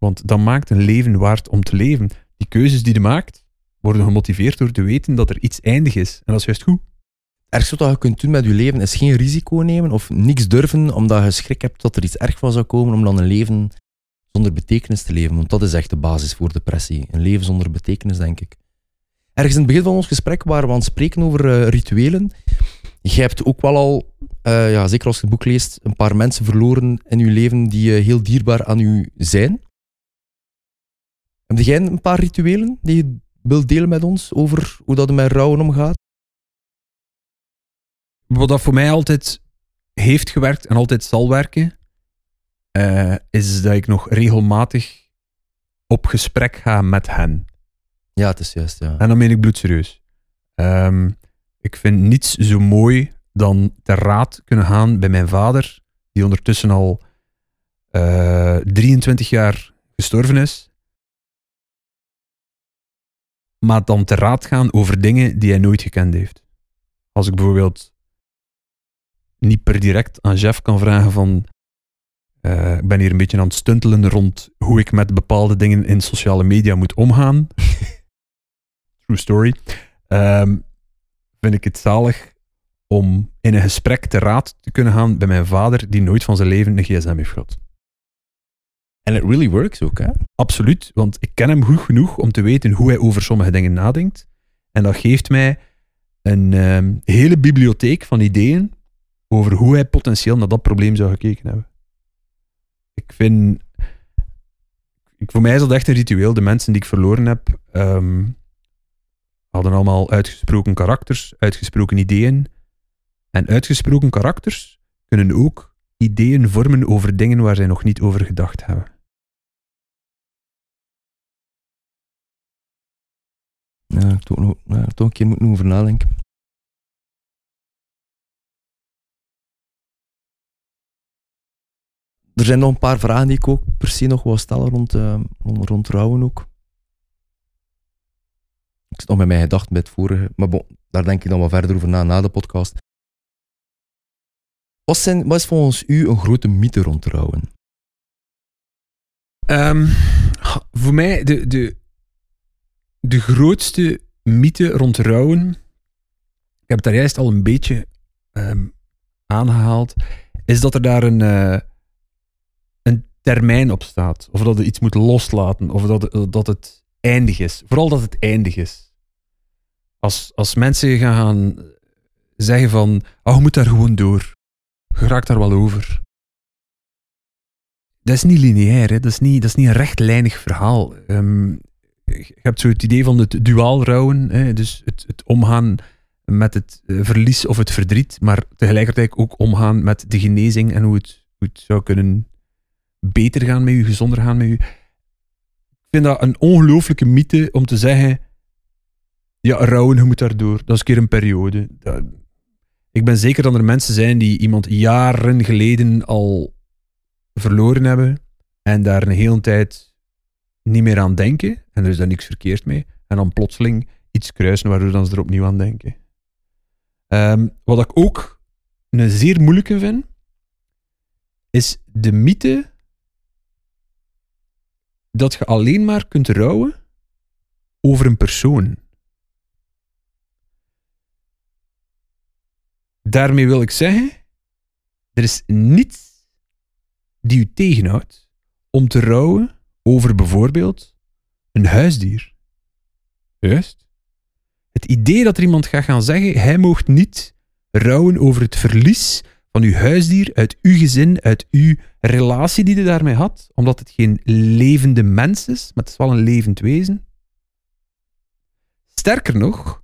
Want dat maakt een leven waard om te leven. Die keuzes die je maakt, worden gemotiveerd door te weten dat er iets eindig is. En dat is juist goed. Het ergste wat je kunt doen met je leven is geen risico nemen of niks durven omdat je schrik hebt dat er iets erg van zou komen om dan een leven zonder betekenis te leven. Want dat is echt de basis voor depressie. Een leven zonder betekenis, denk ik. Ergens in het begin van ons gesprek waren we aan het spreken over uh, rituelen. Je hebt ook wel al, uh, ja, zeker als je het boek leest, een paar mensen verloren in je leven die uh, heel dierbaar aan u zijn. Heb jij een paar rituelen die je wilt delen met ons over hoe dat er met rouwen omgaat? Wat dat voor mij altijd heeft gewerkt en altijd zal werken, uh, is dat ik nog regelmatig op gesprek ga met hen. Ja, het is juist, ja. En dan meen ik bloedserieus. Um, ik vind niets zo mooi dan ter raad kunnen gaan bij mijn vader, die ondertussen al uh, 23 jaar gestorven is. Maar dan ter raad gaan over dingen die hij nooit gekend heeft. Als ik bijvoorbeeld niet per direct aan Jeff kan vragen van uh, ik ben hier een beetje aan het stuntelen rond hoe ik met bepaalde dingen in sociale media moet omgaan. True story. Um, vind ik het zalig om in een gesprek te raad te kunnen gaan bij mijn vader, die nooit van zijn leven een gsm heeft gehad. En it really works ook, hè? Absoluut, want ik ken hem goed genoeg om te weten hoe hij over sommige dingen nadenkt. En dat geeft mij een um, hele bibliotheek van ideeën over hoe hij potentieel naar dat probleem zou gekeken hebben. Ik vind... Voor mij is dat echt een ritueel. De mensen die ik verloren heb, um, hadden allemaal uitgesproken karakters, uitgesproken ideeën. En uitgesproken karakters kunnen ook ideeën vormen over dingen waar zij nog niet over gedacht hebben. Ja, ik toch, ja, toch een keer moeten over nadenken. Er zijn nog een paar vragen die ik ook per se nog wil stellen rond, uh, rond, rond rouwen ook. Ik zit nog met mijn gedachten bij het vorige, maar bon, daar denk ik dan wat verder over na, na de podcast. Wat, zijn, wat is volgens u een grote mythe rond trouwen? Um, voor mij, de, de, de grootste mythe rond rouwen, ik heb het daar juist al een beetje um, aangehaald, is dat er daar een, uh, een termijn op staat. Of dat je iets moet loslaten, of dat, dat het eindig is. Vooral dat het eindig is. Als, als mensen gaan zeggen van, oh, je moet daar gewoon door. Je raakt daar wel over. Dat is niet lineair, hè? Dat, is niet, dat is niet een rechtlijnig verhaal. Um, je hebt zo het idee van het duaal rouwen, hè? dus het, het omgaan met het eh, verlies of het verdriet, maar tegelijkertijd ook omgaan met de genezing en hoe het, hoe het zou kunnen beter gaan met je, gezonder gaan met je vind dat een ongelooflijke mythe om te zeggen: Ja, rouwen, je moet daardoor. Dat is een keer een periode. Ik ben zeker dat er mensen zijn die iemand jaren geleden al verloren hebben en daar een hele tijd niet meer aan denken. En er is daar niks verkeerd mee. En dan plotseling iets kruisen waardoor dan ze er opnieuw aan denken. Ehm, wat ik ook een zeer moeilijke vind, is de mythe dat je alleen maar kunt rouwen over een persoon. Daarmee wil ik zeggen, er is niets die u tegenhoudt om te rouwen over bijvoorbeeld een huisdier. Juist. Het idee dat er iemand gaat gaan zeggen, hij moogt niet rouwen over het verlies van uw huisdier uit uw gezin, uit uw relatie die je daarmee had, omdat het geen levende mens is, maar het is wel een levend wezen. Sterker nog,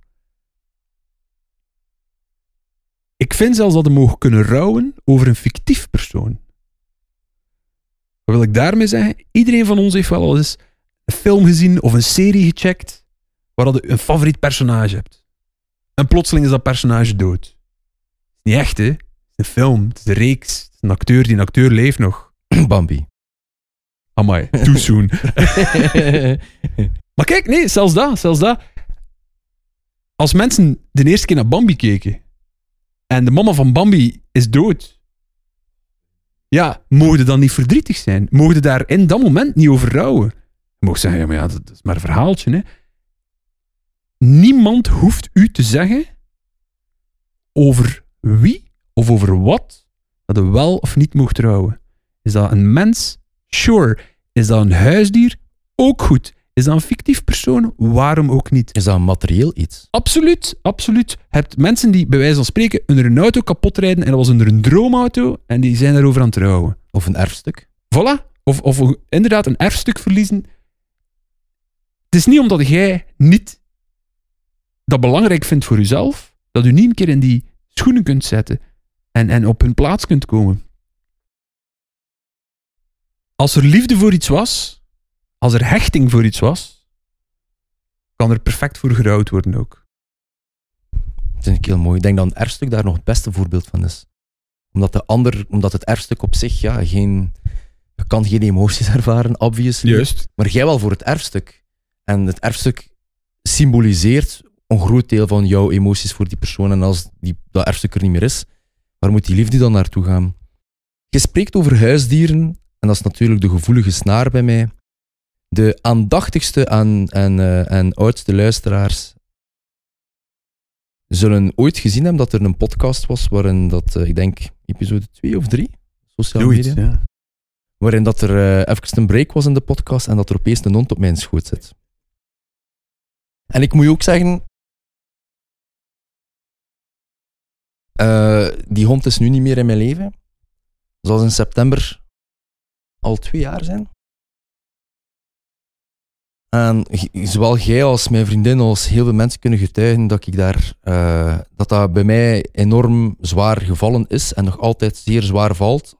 ik vind zelfs dat we mogen kunnen rouwen over een fictief persoon. Wat wil ik daarmee zeggen? Iedereen van ons heeft wel eens een film gezien of een serie gecheckt waar je een favoriet personage hebt. En plotseling is dat personage dood. Het is niet echt, hè? Het is een film, het is een reeks, het is een acteur, die een acteur leeft nog. Bambi. Amai, too soon. Maar kijk, nee, zelfs dat, zelfs dat. Als mensen de eerste keer naar Bambi keken en de mama van Bambi is dood, ja, mogen dan niet verdrietig zijn? Mogen daar in dat moment niet over rouwen? Je mag zeggen, ja, maar ja, dat is maar een verhaaltje, hè. Niemand hoeft u te zeggen over wie of over wat dat je wel of niet mocht rouwen. Is dat een mens? Sure. Is dat een huisdier? Ook goed. Is dat een fictief persoon? Waarom ook niet? Is dat een materieel iets? Absoluut, absoluut. Je hebt mensen die bij wijze van spreken onder een auto kapot rijden en dat was onder een droomauto en die zijn daarover aan het rouwen. Of een erfstuk? Voilà. Of, of inderdaad een erfstuk verliezen. Het is niet omdat jij niet dat belangrijk vindt voor jezelf, dat u niet een keer in die schoenen kunt zetten en, en op hun plaats kunt komen. Als er liefde voor iets was, als er hechting voor iets was, kan er perfect voor gerouwd worden ook. Dat vind ik heel mooi. Ik denk dat een erfstuk daar nog het beste voorbeeld van is. Omdat, de ander, omdat het erfstuk op zich, ja, geen, je kan geen emoties ervaren, obviously. Juist. Maar jij wel voor het erfstuk. En het erfstuk symboliseert een groot deel van jouw emoties voor die persoon. En als die, dat erfstuk er niet meer is, waar moet die liefde dan naartoe gaan? Je spreekt over huisdieren, en dat is natuurlijk de gevoelige snaar bij mij. De aandachtigste en, en, eh, en oudste luisteraars zullen ooit gezien hebben dat er een podcast was waarin dat, eh, ik denk, episode 2 of 3, sociale media, ja. waarin dat er eh, even een break was in de podcast en dat er opeens een hond op mijn schoot zit. En ik moet je ook zeggen, die hond is nu niet meer in mijn leven. Zal in september al twee jaar zijn. En zowel jij als mijn vriendin als heel veel mensen kunnen getuigen dat ik daar, eh, dat dat bij mij enorm zwaar gevallen is en nog altijd zeer zwaar valt.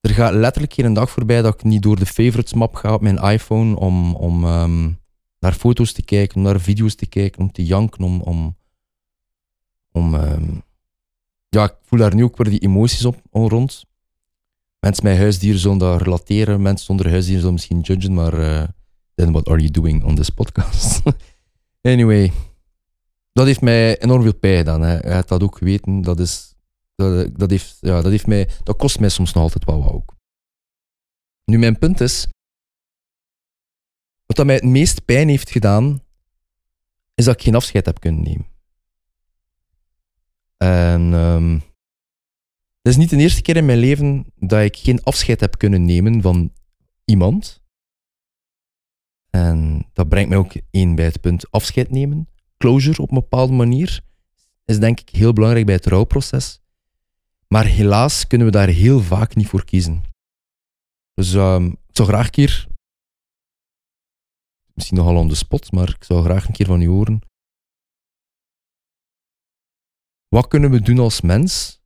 Er gaat letterlijk geen dag voorbij dat ik niet door de favorites map ga op mijn iPhone om, om ehm, naar foto's te kijken, om naar video's te kijken, om te janken, om, om, om ehm, ja, ik voel daar nu ook weer die emoties op op rond. Mensen met huisdieren zullen dat relateren, mensen zonder huisdieren zullen misschien judgen, maar eh, then what are you doing on this podcast? anyway, dat heeft mij enorm veel pijn gedaan. Hè. Hij dat ook geweten, dat is, dat, dat, heeft, ja, dat, heeft mij, dat kost mij soms nog altijd wel wat ook. Nu, mijn punt is, wat mij het meest pijn heeft gedaan, is dat ik geen afscheid heb kunnen nemen. En ehm, het is niet de eerste keer in mijn leven dat ik geen afscheid heb kunnen nemen van iemand. En dat brengt mij ook één bij het punt afscheid nemen. Closure op een bepaalde manier is denk ik heel belangrijk bij het rouwproces. Maar helaas kunnen we daar heel vaak niet voor kiezen. Dus ehm, ik zou graag een keer, misschien nogal on the spot, maar ik zou graag een keer van u horen. Wat kunnen we doen als mens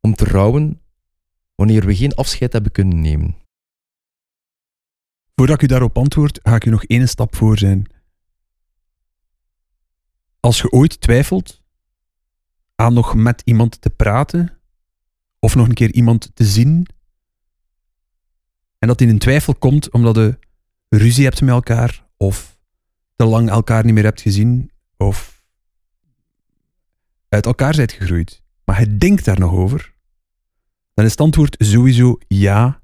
om te rouwen wanneer we geen afscheid hebben kunnen nemen? Voordat ik u daarop antwoord, ga ik u nog één stap voor zijn. Als je ooit twijfelt aan nog met iemand te praten, of nog een keer iemand te zien, en dat in een twijfel komt omdat je ruzie hebt met elkaar, of te lang elkaar niet meer hebt gezien, of uit elkaar zijt gegroeid, maar je denkt daar nog over, dan is het antwoord sowieso ja.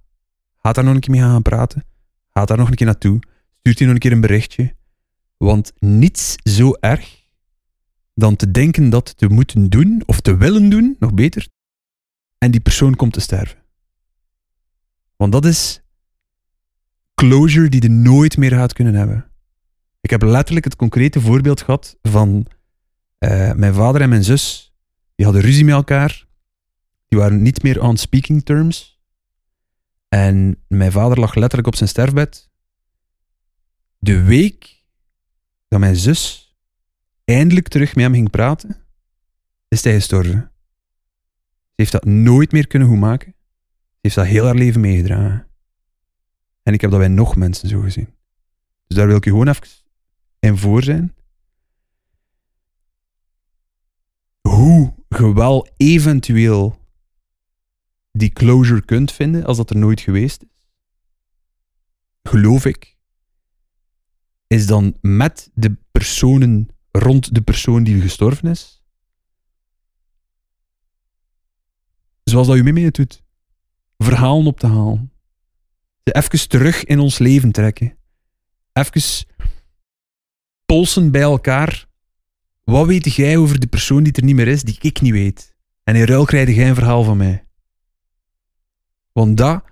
Gaat daar nog een keer mee gaan praten. Gaat daar nog een keer naartoe. Stuurt hij nog een keer een berichtje. Want niets zo erg dan te denken dat te moeten doen, of te willen doen, nog beter, en die persoon komt te sterven. Want dat is closure die je nooit meer gaat kunnen hebben. Ik heb letterlijk het concrete voorbeeld gehad van uh, mijn vader en mijn zus. Die hadden ruzie met elkaar. Die waren niet meer on speaking terms. En mijn vader lag letterlijk op zijn sterfbed. De week dat mijn zus eindelijk terug met hem ging praten, is hij gestorven. Ze heeft dat nooit meer kunnen goed maken. Ze heeft dat heel haar leven meegedragen. En ik heb dat bij nog mensen zo gezien. Dus daar wil ik je gewoon even in voor zijn. Hoe je wel eventueel die closure kunt vinden als dat er nooit geweest is, geloof ik, is dan met de personen rond de persoon die gestorven is, zoals dat je mee doet, verhalen op te halen. Ze even terug in ons leven trekken. Even polsen bij elkaar. Wat weet jij over de persoon die er niet meer is, die ik niet weet? En in ruil krijg jij een verhaal van mij. Want dat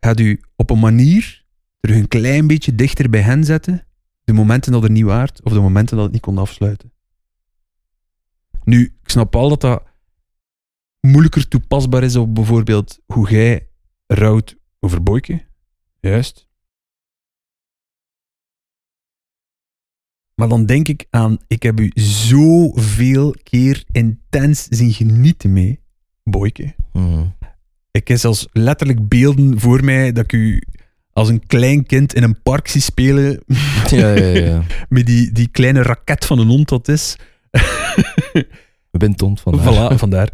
gaat u op een manier terug een klein beetje dichter bij hen zetten, de momenten dat er niet waard, of de momenten dat het niet kon afsluiten. Nu, ik snap al dat dat moeilijker toepasbaar is op bijvoorbeeld hoe jij rouwt over Boyke. Juist. Maar dan denk ik aan, ik heb u zoveel keer intens zien genieten mee, Boyke. Mm. Ik heb zelfs letterlijk beelden voor mij dat ik u als een klein kind in een park zie spelen. Ja, ja, ja. met die, die kleine raket van een hond dat is. Windhond vandaar. Voilà, vandaar.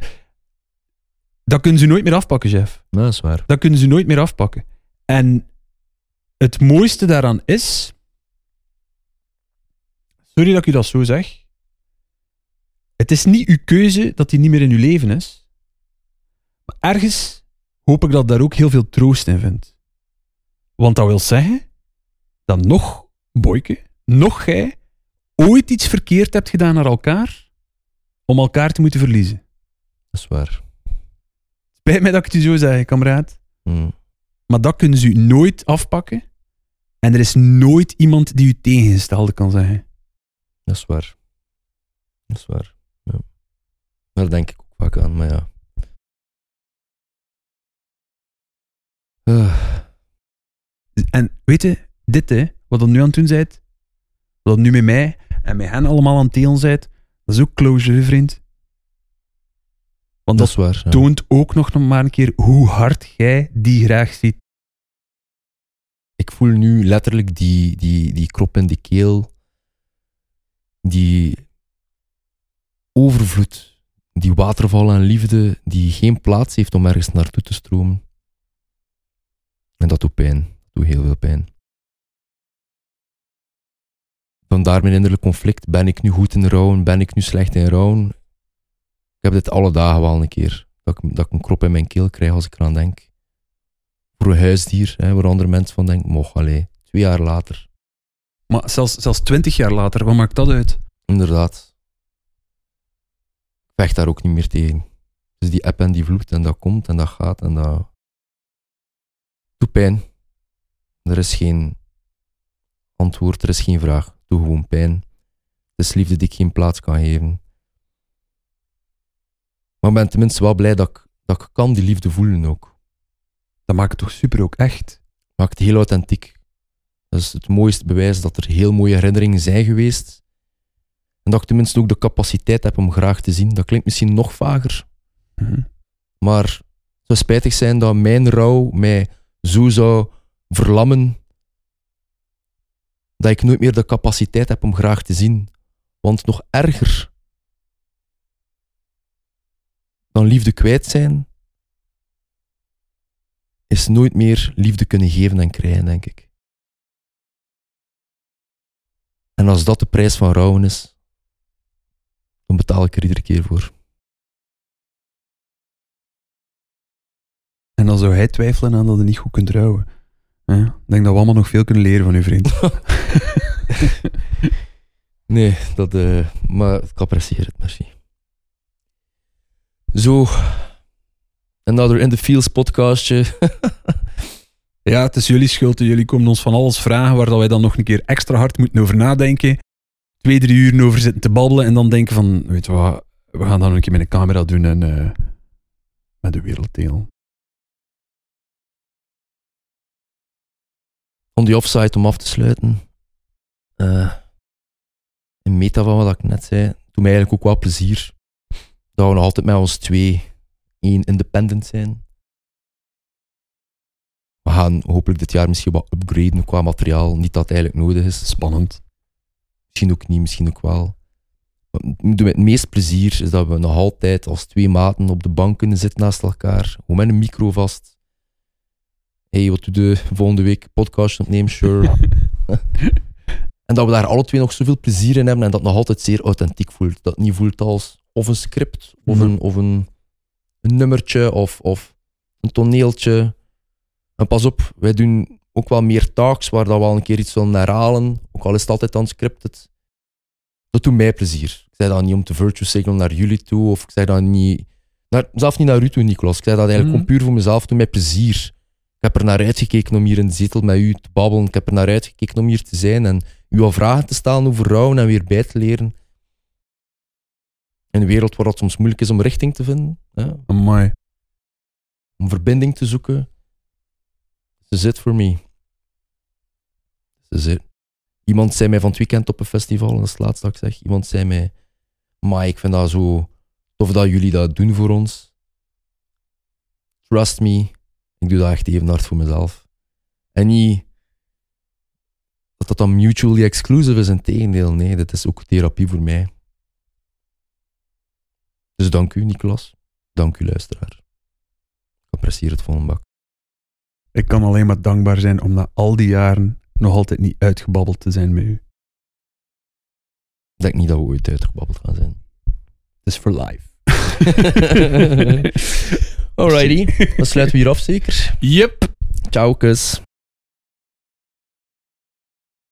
Dat kunnen ze nooit meer afpakken, chef. Dat is waar. Dat kunnen ze nooit meer afpakken. En het mooiste daaraan is... Sorry dat ik u dat zo zeg. Het is niet uw keuze dat hij niet meer in uw leven is. Maar ergens hoop ik dat daar ook heel veel troost in vindt. Want dat wil zeggen dat nog Boyke, nog jij, ooit iets verkeerd hebt gedaan naar elkaar om elkaar te moeten verliezen. Dat is waar. Spijt mij dat ik het u zo zeg, kameraad. Mm. Maar dat kunnen ze u nooit afpakken. En er is nooit iemand die u tegengestelde kan zeggen. Dat is waar. Dat is waar. Ja. Daar denk ik ook vaak aan, maar ja. Uh, En weet je, dit hè, wat dat nu aan het doen zijt, wat dat nu met mij en met hen allemaal aan het delen zijt, dat is ook closure, vriend. Want dat dat is waar. ja. toont ook nog maar een keer hoe hard jij die graag ziet. Ik voel nu letterlijk die, die, die krop in de keel. Die overvloed. Die waterval aan liefde die geen plaats heeft om ergens naartoe te stromen. En dat doet pijn. Dat doet heel veel pijn. Vandaar mijn innerlijk conflict. Ben ik nu goed in rouwen? Ben ik nu slecht in rouwen? Ik heb dit alle dagen wel een keer. Dat ik, dat ik een krop in mijn keel krijg als ik eraan denk. Voor een huisdier, hè, waar andere mensen van denken, mocht, allee, twee jaar later. Maar zelfs, zelfs twintig jaar later, wat maakt dat uit? Inderdaad. Ik vecht daar ook niet meer tegen. Dus die app en die vloed en dat komt en dat gaat en dat... Doe pijn. Er is geen antwoord, er is geen vraag. Doe gewoon pijn. Het is liefde die ik geen plaats kan geven. Maar ik ben tenminste wel blij dat ik, dat ik kan die liefde voelen ook. Dat maakt het toch super ook echt? Maakt het heel authentiek. Dat is het mooiste bewijs dat er heel mooie herinneringen zijn geweest. En dat ik tenminste ook de capaciteit heb om graag te zien. Dat klinkt misschien nog vager. Mhm. Maar het zou spijtig zijn dat mijn rouw mij zo zou verlammen dat ik nooit meer de capaciteit heb om graag te zien. Want nog erger dan liefde kwijt zijn, is nooit meer liefde kunnen geven en krijgen, denk ik. En als dat de prijs van rouwen is, dan betaal ik er iedere keer voor. Dan zou hij twijfelen aan dat hij niet goed kunt rouwen. Ja, ik denk dat we allemaal nog veel kunnen leren van uw vriend. nee, dat, uh, maar ik apprecieer het, merci. Zo, another In The Fields podcastje. ja, het is jullie schuld. Jullie komen ons van alles vragen waar dat wij dan nog een keer extra hard moeten over nadenken. Twee, drie uur over zitten te babbelen en dan denken van, weet je wat, we gaan dan een keer met een camera doen en uh, met de wereld Om die offsite om af te sluiten. Uh, in meta van wat ik net zei, doet mij eigenlijk ook wel plezier dat we nog altijd met ons twee één independent zijn. We gaan hopelijk dit jaar misschien wat upgraden qua materiaal. Niet dat het eigenlijk nodig is. Spannend. Misschien ook niet, misschien ook wel. We doen het meest plezier is dat we nog altijd als twee maten op de bank kunnen zitten naast elkaar. Gewoon met een micro vast. Hey, wat doe je volgende week? Podcast opnemen, sure. en dat we daar alle twee nog zoveel plezier in hebben en dat nog altijd zeer authentiek voelt. Dat het niet voelt als of een script, of, een, of een, een nummertje, of, of een toneeltje. En pas op, wij doen ook wel meer talks waar dat we al een keer iets willen herhalen, ook al is het altijd unscripted. Dat doet mij plezier. Ik zei dat niet om te virtue signal naar jullie toe, of ik zei dat niet, naar, zelfs niet naar u toe, Niklas. Ik zei dat eigenlijk mm. puur voor mezelf, doet mij plezier. Ik heb er naar uitgekeken om hier in de zetel met u te babbelen. Ik heb er naar uitgekeken om hier te zijn en u al vragen te stellen over rouwen en weer bij te leren in een wereld waar het soms moeilijk is om richting te vinden. Ja. Amai. Om verbinding te zoeken. This is it for me. This is it. Iemand zei mij van het weekend op een festival, en dat is het laatste dat ik zeg. Iemand zei mij, maar ik vind dat zo tof dat jullie dat doen voor ons. Trust me, ik doe dat echt even hard voor mezelf. En niet dat dat dan mutually exclusive is, in tegendeel. Nee, dat is ook therapie voor mij. Dus dank u, Nicolas. Dank u, luisteraar. Ik apprecieer het vol een bak. Ik kan alleen maar dankbaar zijn om na al die jaren nog altijd niet uitgebabbeld te zijn met u. Ik denk niet dat we ooit uitgebabbeld gaan zijn. Het is for life. Alrighty, dan sluiten we hier af zeker? Yep. Ciao, kus.